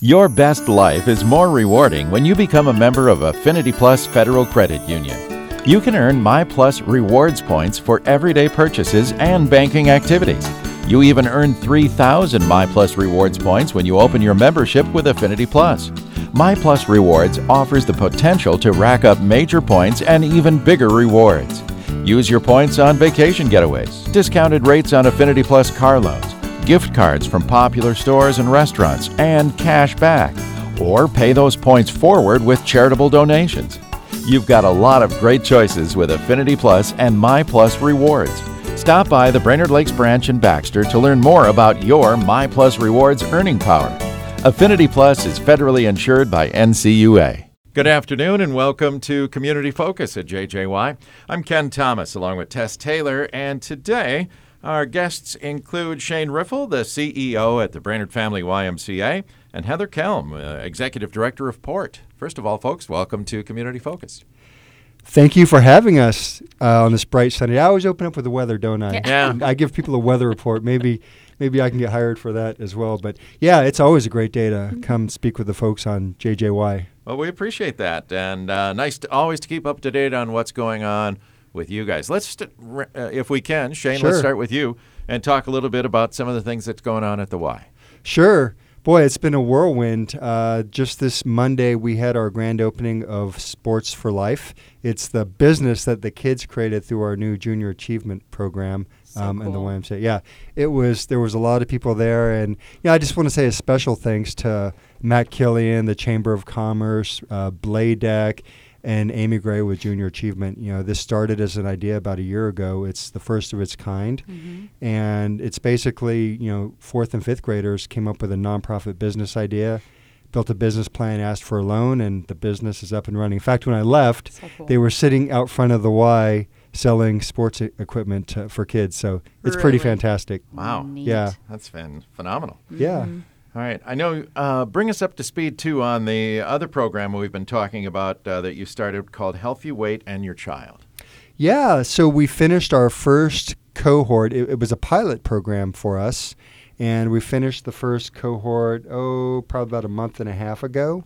Your best life is more rewarding when you become a member of Affinity Plus Federal Credit Union. You can earn My Plus rewards points for everyday purchases and banking activities. You even earn 3,000 My Plus rewards points when you open your membership with Affinity Plus. My Plus Rewards offers the potential to rack up major points and even bigger rewards. Use your points on vacation getaways, discounted rates on Affinity Plus car loans, gift cards from popular stores and restaurants, and cash back. Or pay those points forward with charitable donations. You've got a lot of great choices with Affinity Plus and My Plus Rewards. Stop by the Brainerd Lakes branch in Baxter to learn more about your My Plus Rewards earning power. Affinity Plus is federally insured by NCUA. Good afternoon and welcome to Community Focus at JJY. I'm Ken Thomas along with Tess Taylor, and today our guests include Shane Riffle, the CEO at the Brainerd Family YMCA, and Heather Kelm, uh, Executive Director of Port. First of all, folks, welcome to Community Focus. Thank you for having us uh, on this bright sunny. I always open up with the weather, don't I? Yeah. I give people a weather report. Maybe, maybe I can get hired for that as well. But yeah, it's always a great day to come speak with the folks on JJY. Well, we appreciate that, and uh, nice to always to keep up to date on what's going on with you guys. Let's, st- uh, if we can, Shane, let's start with you and talk a little bit about some of the things that's going on at the Y. Sure. Boy, it's been a whirlwind. Uh, just this Monday, we had our grand opening of Sports for Life. It's the business that the kids created through our new Junior Achievement Program um, and the. YMCA. Yeah, it was. There was a lot of people there, and yeah, I just want to say a special thanks to Matt Killian, the Chamber of Commerce, uh, Bladec, and Amy Gray with Junior Achievement. You know, this started as an idea about a year ago. It's the first of its kind, mm-hmm. and it's basically you know fourth and fifth graders came up with a nonprofit business idea, built a business plan, asked for a loan, and the business is up and running. In fact, when I left, So cool. they were sitting out front of the Y selling sports equipment to, for kids. So it's pretty fantastic. Wow. Neat. Yeah. That's been phenomenal. Mm-hmm. Yeah. All right. I know, uh, bring us up to speed too on the other program we've been talking about uh, that you started called Healthy Weight and Your Child. Yeah, so we finished our first cohort. It, it was a pilot program for us, and we finished the first cohort, oh, probably about a month and a half ago.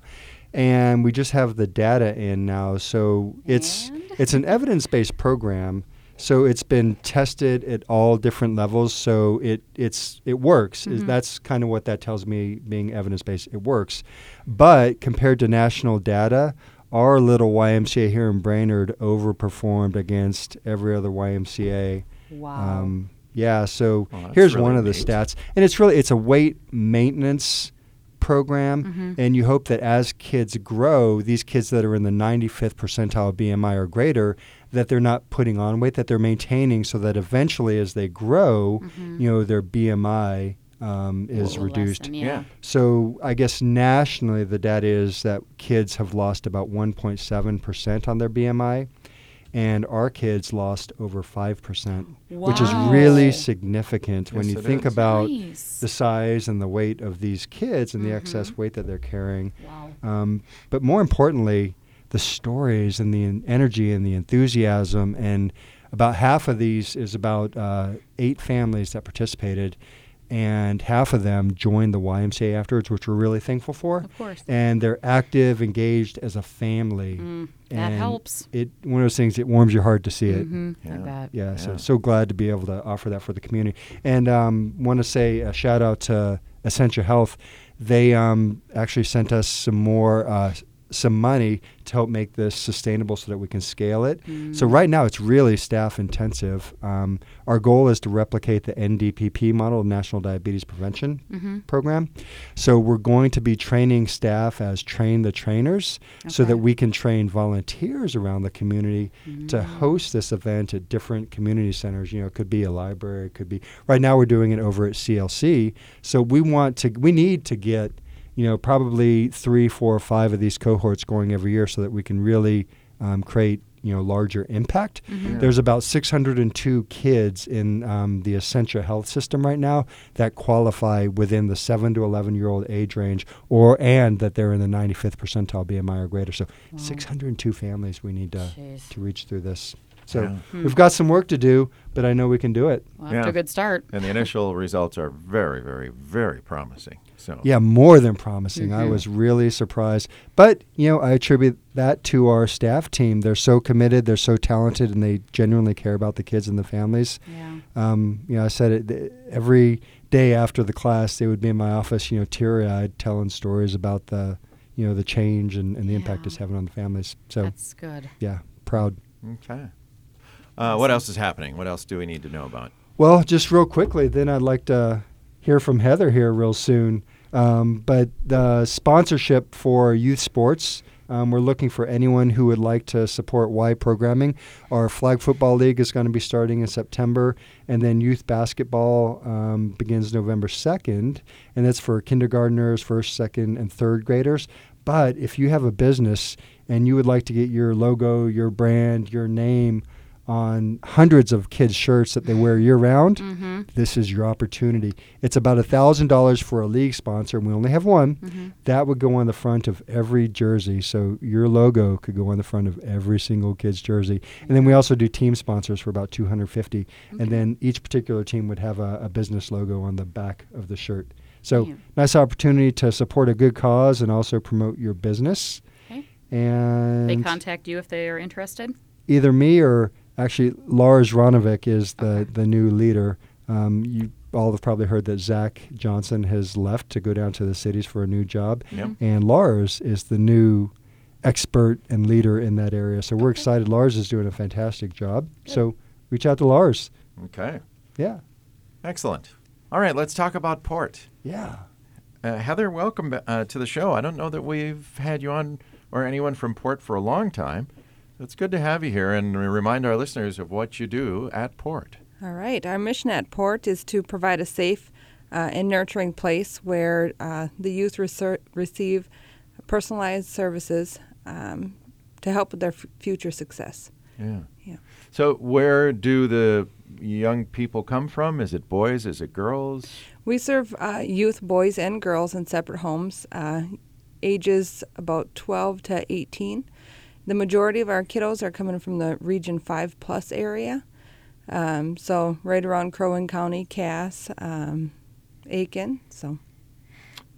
And we just have the data in now. So it's And? it's an evidence-based program. So it's been tested at all different levels. So it it's it works. Is That's kind of what that tells me. Being evidence-based, it works. But compared to national data, our little YMCA here in Brainerd overperformed against every other YMCA. Wow. Um, yeah, so Well, here's really one of the neat. stats, and it's really it's a weight maintenance program, Mm-hmm. and you hope that as kids grow, these kids that are in the 95th percentile BMI or greater, that they're not putting on weight, that they're maintaining, so that eventually, as they grow, you know, their BMI um, is reduced. than- Yeah. yeah. So I guess nationally, the data is that kids have lost about 1.7% on their BMI, and our kids lost over 5%, which is really Wow. significant when you think is. about Nice. the size and the weight of these kids and the Mm-hmm. excess weight that they're carrying. Wow. Um, but more importantly, the stories and the energy and the enthusiasm. And about half of these is about uh, eight families that participated, and half of them joined the YMCA afterwards, which we're really thankful for. Of course. And they're active, engaged as a family. Mm, that And helps. It one of those things. It warms your heart to see it. hmm I Yeah. bet. Yeah, so so glad to be able to offer that for the community, and um, want to say a shout out to Essentia Health. They um, actually sent us some more uh, some money to help make this sustainable so that we can scale it. So Mm. right now it's really staff intensive. Um, our goal is to replicate the NDPP model, National Diabetes Prevention Mm-hmm. Program. So we're going to be training staff as train the trainers, so that we can train volunteers around the community to Mm. host this event at different community centers. You know, it could be a library, it could be. Right now, we're doing it over at CLC. So we want to, we need to get, you know, probably three, four, or five of these cohorts going every year, so that we can really um, create, you know, larger impact. Mm-hmm. There's about 602 kids in um, the Essentia Health System right now that qualify within the seven to 11 year old age range, or and that they're in the 95th percentile BMI or greater. So 602 families we need to Jeez. to reach through this. So Yeah. Hmm. we've got some work to do, but I know we can do it. Well, after Yeah. a good start. And the initial results are very, very, very promising. So Yeah, more than promising. I Mhm. was really surprised. But, you know, I attribute that to our staff team. They're so committed, they're so talented, and they genuinely care about the kids and the families. Yeah. Um, you know, I said it th- every day after the class, they would be in my office, you know, teary eyed, telling stories about the, you know, the change and, and the impact it's having on the families. So, That's good. yeah, proud. Okay. Uh, what else is happening? What else do we need to know about? Well, just real quickly, then I'd like to hear from Heather here real soon. Um, but the sponsorship for youth sports, um, we're looking for anyone who would like to support Y programming. Our flag football league is going to be starting in September, and then youth basketball um, begins November 2nd, and that's for kindergartners, first, second, and third graders. But if you have a business and you would like to get your logo, your brand, your name on hundreds of kids' shirts that they wear year round, Mm-hmm. this is your opportunity. It's about a thousand dollars for a league sponsor, and we only have one. Mm-hmm. That would go on the front of every jersey, so your logo could go on the front of every single kid's jersey. And then we also do team sponsors for about 250, Okay. and then each particular team would have a, a business logo on the back of the shirt. So nice opportunity to support a good cause and also promote your business. Okay. And They contact you if they are interested. either me or actually Lars Ronovic is the, Okay. the new leader. Um, you all have probably heard that Zach Johnson has left to go down to the cities for a new job, Yep. and Lars is the new expert and leader in that area. So we're excited. Lars is doing a fantastic job. So reach out to Lars. Okay. Yeah. Excellent. All right, let's talk about port. Yeah. Uh, Heather, welcome uh, to the show. I don't know that we've had you on or anyone from Port for a long time. It's good to have you here and remind our listeners of what you do at Port. All right. Our mission at Port is to provide a safe uh, and nurturing place where uh, the youth reser- receive personalized services um, to help with their f- future success. Yeah. Yeah. So, where do the young people come from? Is it boys? Is it girls? We serve uh, youth, boys, and girls in separate homes, uh, ages about 12 to 18. The majority of our kiddos are coming from the Region 5 plus area. Um, so, right around Crow Wing County, Cass, um, Aitkin. So,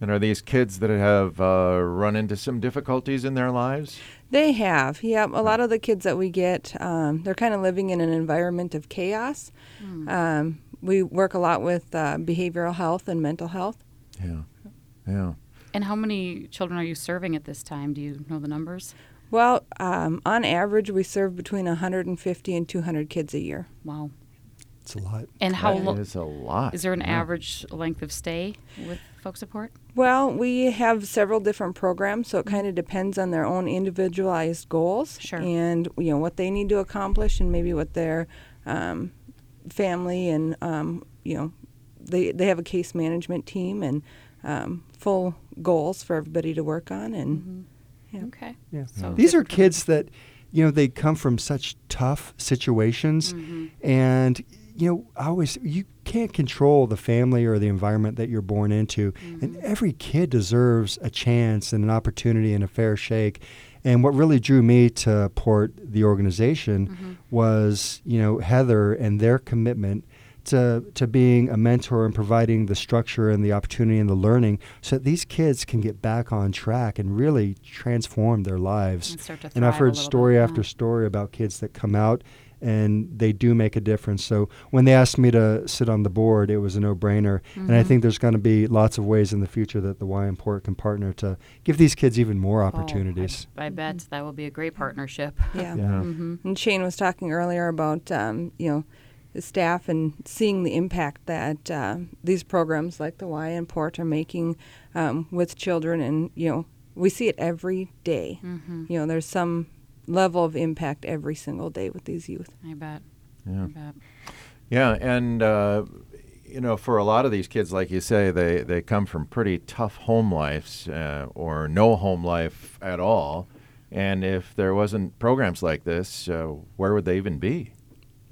And are these kids that have uh, run into some difficulties in their lives? They have, yeah. A lot of the kids that we get, um, they're kind of living in an environment of chaos. Mm. Um, we work a lot with uh, behavioral health and mental health. Yeah. Yeah. And how many children are you serving at this time? Do you know the numbers? Well, um, on average, we serve between 150 and 200 kids a year. Wow. It's a lot. And how long? lo- is a lot. is there an Yeah. average length of stay with folk support? Well, we have several different programs, so it kind of depends on their own individualized goals Sure. and you know what they need to accomplish, and maybe what their um, family and um, you know they they have a case management team and um, full goals for everybody to work on, and Yeah. Okay. Yeah. So These are kids that, you know, they come from such tough situations, Mhm. and you know, I always you can't control the family or the environment that you're born into, and every kid deserves a chance and an opportunity and a fair shake. And what really drew me to Port, the organization, Mhm. was you know Heather and their commitment to to being a mentor and providing the structure and the opportunity and the learning so that these kids can get back on track and really transform their lives. And And I've heard story bit, after yeah. story about kids that come out and they do make a difference. So when they asked me to sit on the board, it was a no-brainer. And I Mhm. think there's going to be lots of ways in the future that the Y Port can partner to give these kids even more Oh, I- opportunities. I, bet that will be a great partnership. yeah. Yeah. hmm And Shane was talking earlier about um, you know the staff and seeing the impact that uh, these programs like the Y and Port are making um, with children, and you know we see it every day. hmm You know, there's some level of impact every single day with these youth. I bet. Yeah. I bet. Yeah, and uh, you know, for a lot of these kids, like you say, they they come from pretty tough home lives uh, or no home life at all. And if there wasn't programs like this, uh, where would they even be?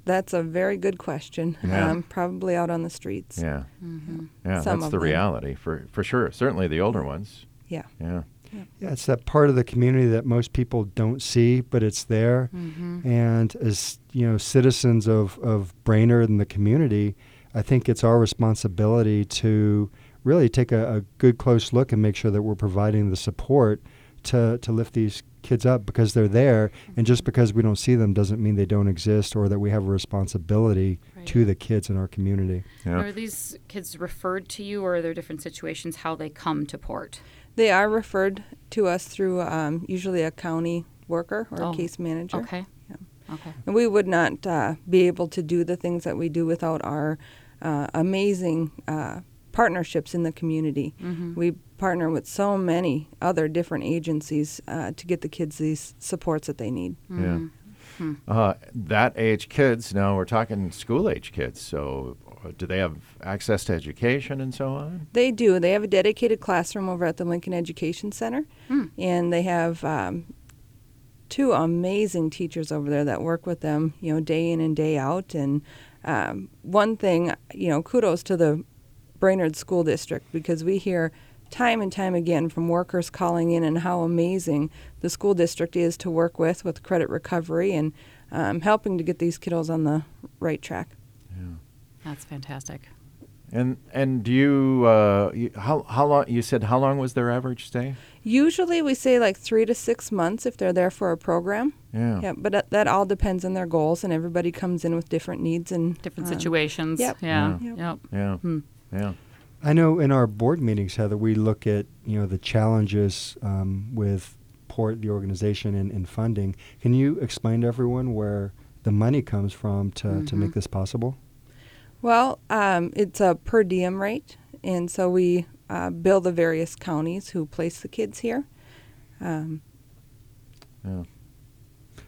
That's a very good question. Yeah. Um, probably out on the streets. Yeah, hmm yeah, Some that's of the them. reality for for sure. Certainly the older ones. Yeah. Yeah, Yeah, it's that part of the community that most people don't see, but it's there. hmm And as you know, citizens of of Brainerd and the community, I think it's our responsibility to really take a, a good close look and make sure that we're providing the support to to lift these kids up because they're there and just because we don't see them doesn't mean they don't exist or that we have a responsibility to the kids in our community. Yeah. Are these kids referred to you, or are there different situations how they come to port? They are referred to us through um, usually a county worker or Oh, a case manager. Okay. Yeah. Okay. And we would not uh, be able to do the things that we do without our uh, amazing uh, partnerships in the community. Mhm. We partner with so many other different agencies uh, to get the kids these supports that they need. Yeah. Hmm. Uh, that age kids, now we're talking school age kids. So, uh, do they have access to education and so on? They do. They have a dedicated classroom over at the Lincoln Education Center, Hmm. and they have um, two amazing teachers over there that work with them, you know, day in and day out. And um, one thing, you know, kudos to the Brainerd School District because we hear time and time again from workers calling in and how amazing the school district is to work with with credit recovery and um, helping to get these kiddos on the right track. Yeah. That's fantastic. And and do you, uh, you how how long you said how long was their average stay? Usually we say like three to six months if they're there for a program. Yeah. Yeah, but that, that all depends on their goals, and everybody comes in with different needs and Different um, situations. yep. Yeah. Yeah. Yep. Yeah. Hmm. Yeah. I know in our board meetings, Heather, we look at you know the challenges um, with Port, the organization, and, and funding. Can you explain to everyone where the money comes from to, to Mhm. make this possible? Well, um, it's a per diem rate, and so we uh, bill the various counties who place the kids here. Um, Yeah.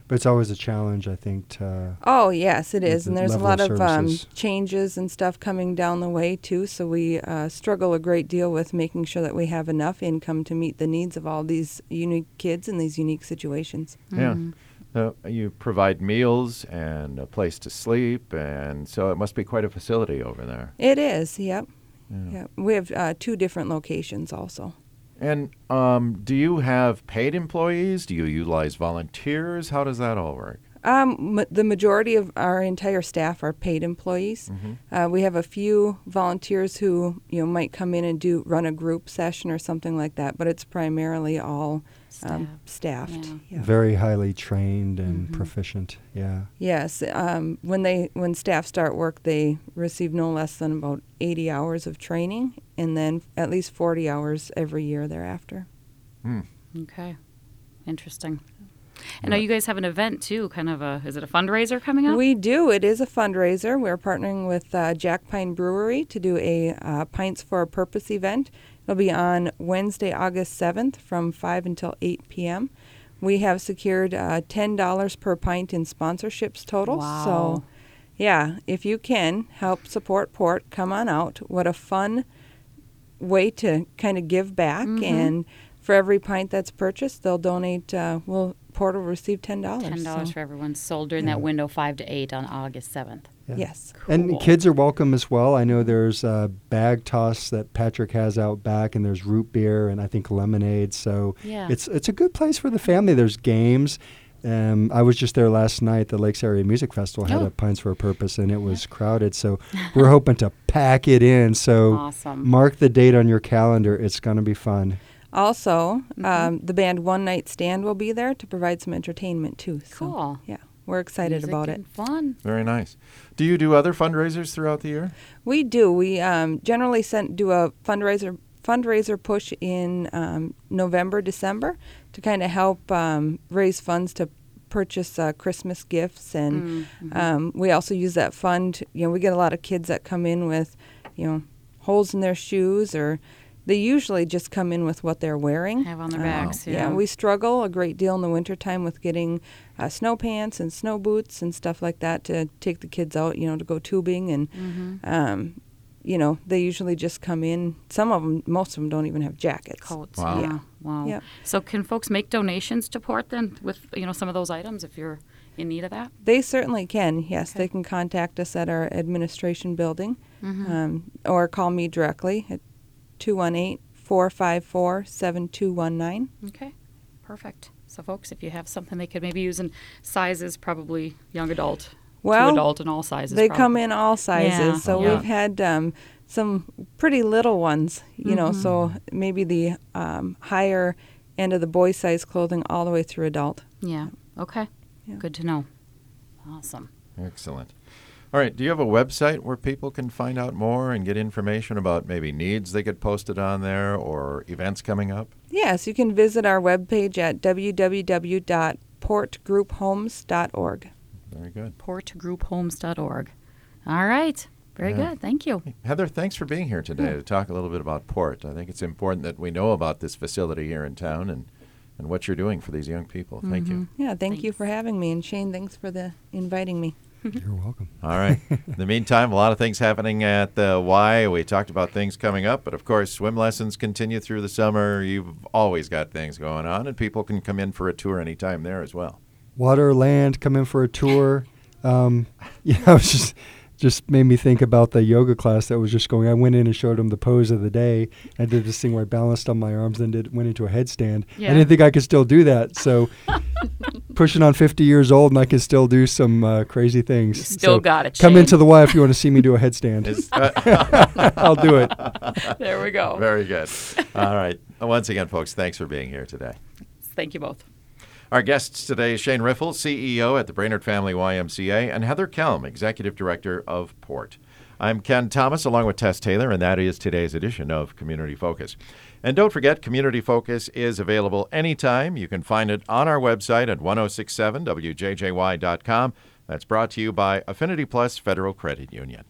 But it's always a challenge, I think. To oh yes, it is, the and there's a lot of of um, changes and stuff coming down the way too. So we uh, struggle a great deal with making sure that we have enough income to meet the needs of all these unique kids in these unique situations. Yeah. Mhm. Uh, you provide meals and a place to sleep, and so it must be quite a facility over there. It is, yep. Yeah. Yep. We have uh, two different locations also. And um, do you have paid employees? Do you utilize volunteers? How does that all work? Um, m- the majority of our entire staff are paid employees. Uh, we have a few volunteers who you know might come in and do run a group session or something like that, but it's primarily all um, staffed. Yeah. Yeah. very highly trained and Mhm. proficient. Yeah. Yes, um, when they when staff start work, they receive no less than about 80 hours of training, and then at least 40 hours every year thereafter. Hmm. Okay. Interesting. And now you guys have an event too, kind of a is it a fundraiser coming up? We do. It is a fundraiser. We're partnering with uh, Jack Pine Brewery to do a uh, Pints for a Purpose event. It'll be on Wednesday, August 7th from 5 until 8 p.m. We have secured uh, $10 per pint in sponsorships total. Wow. So, yeah, if you can help support Port, come on out. What a fun way to kind of give back. Mhm. And for every pint that's purchased, they'll donate, uh, well, Port will receive $10. Ten dollars so- for everyone sold during Yeah. that window five to eight on August seventh. Yeah. Yes. And kids are welcome as well. I know there's a bag toss that Patrick has out back, and there's root beer and I think lemonade. So Yeah. it's it's a good place for the family. There's games. Um, I was just there last night. The Lakes Area Music Festival had Oh. a Pints for a Purpose, and it was crowded. So we're hoping to pack it in. So Awesome. mark the date on your calendar. It's going to be fun. Also, Mhm. um, the band One Night Stand will be there to provide some entertainment too. So, Cool. Yeah, we're excited Music about it. Fun. Very nice. Do you do other fundraisers throughout the year? We do. We um, generally send, do a fundraiser fundraiser push in um, November, December to kind of help um, raise funds to purchase uh, Christmas gifts, and Mm, mhm. um, we also use that fund. You know, we get a lot of kids that come in with, you know, holes in their shoes or. They usually just come in with what they're wearing. Have on their Uh, bags, yeah. we struggle a great deal in the wintertime with getting uh, snow pants and snow boots and stuff like that to take the kids out, you know, to go tubing. And, Mhm. um, you know, they usually just come in. Some of them, most of them don't even have jackets. Coats. Wow. Yeah. Wow. Yep. So can folks make donations to Port then with you know some of those items if you're in need of that? They certainly can, yes. Okay. They can contact us at our administration building Mhm. um, or call me directly at 218 454 7219. Okay, perfect. So, folks, if you have something they could maybe use in sizes, probably young adult, Well, to adult, and all sizes. They probably. come in all sizes. Yeah, so yeah. we've had um, some pretty little ones, you know, so Mm-hmm. maybe the um, higher end of the boy size clothing all the way through adult. Yeah. Okay. Yeah. Good to know. Awesome. Excellent. All right. Do you have a website where people can find out more and get information about maybe needs they get posted on there or events coming up? Yes, you can visit our webpage at www.portgrouphomes.org. Very good. Portgrouphomes.org. All right. Very Yeah. good. Thank you. Heather, thanks for being here today hmm. to talk a little bit about Port. I think it's important that we know about this facility here in town and, and what you're doing for these young people. Thank you. Mm-hmm. Yeah, thank you for having me. And Shane, thanks for the inviting me. You're welcome. All right. In the meantime, a lot of things happening at the Y. We talked about things coming up, but of course, swim lessons continue through the summer. You've always got things going on, and people can come in for a tour anytime there as well. Water, land, come in for a tour. Um, yeah, I was just just made me think about the yoga class that was just going. I went in and showed them the pose of the day. I did this thing where I balanced on my arms, then did went into a headstand. Yeah. I didn't think I could still do that. So pushing on 50 years old, and I can still do some uh, crazy things. You still So got it, Come Shane. into the Y if you want to see me do a headstand. Is- uh, I'll do it. There we go. Very good. All right. Once again, folks, thanks for being here today. Thank you both. Our guests today Shane Riffle, CEO at the Brainerd Family YMCA, and Heather Kelm, Executive Director of Port. I'm Ken Thomas, along with Tess Taylor, and that is today's edition of Community Focus. And don't forget, Community Focus is available anytime. You can find it on our website at 1067wjjy.com. That's brought to you by Affinity Plus Federal Credit Union.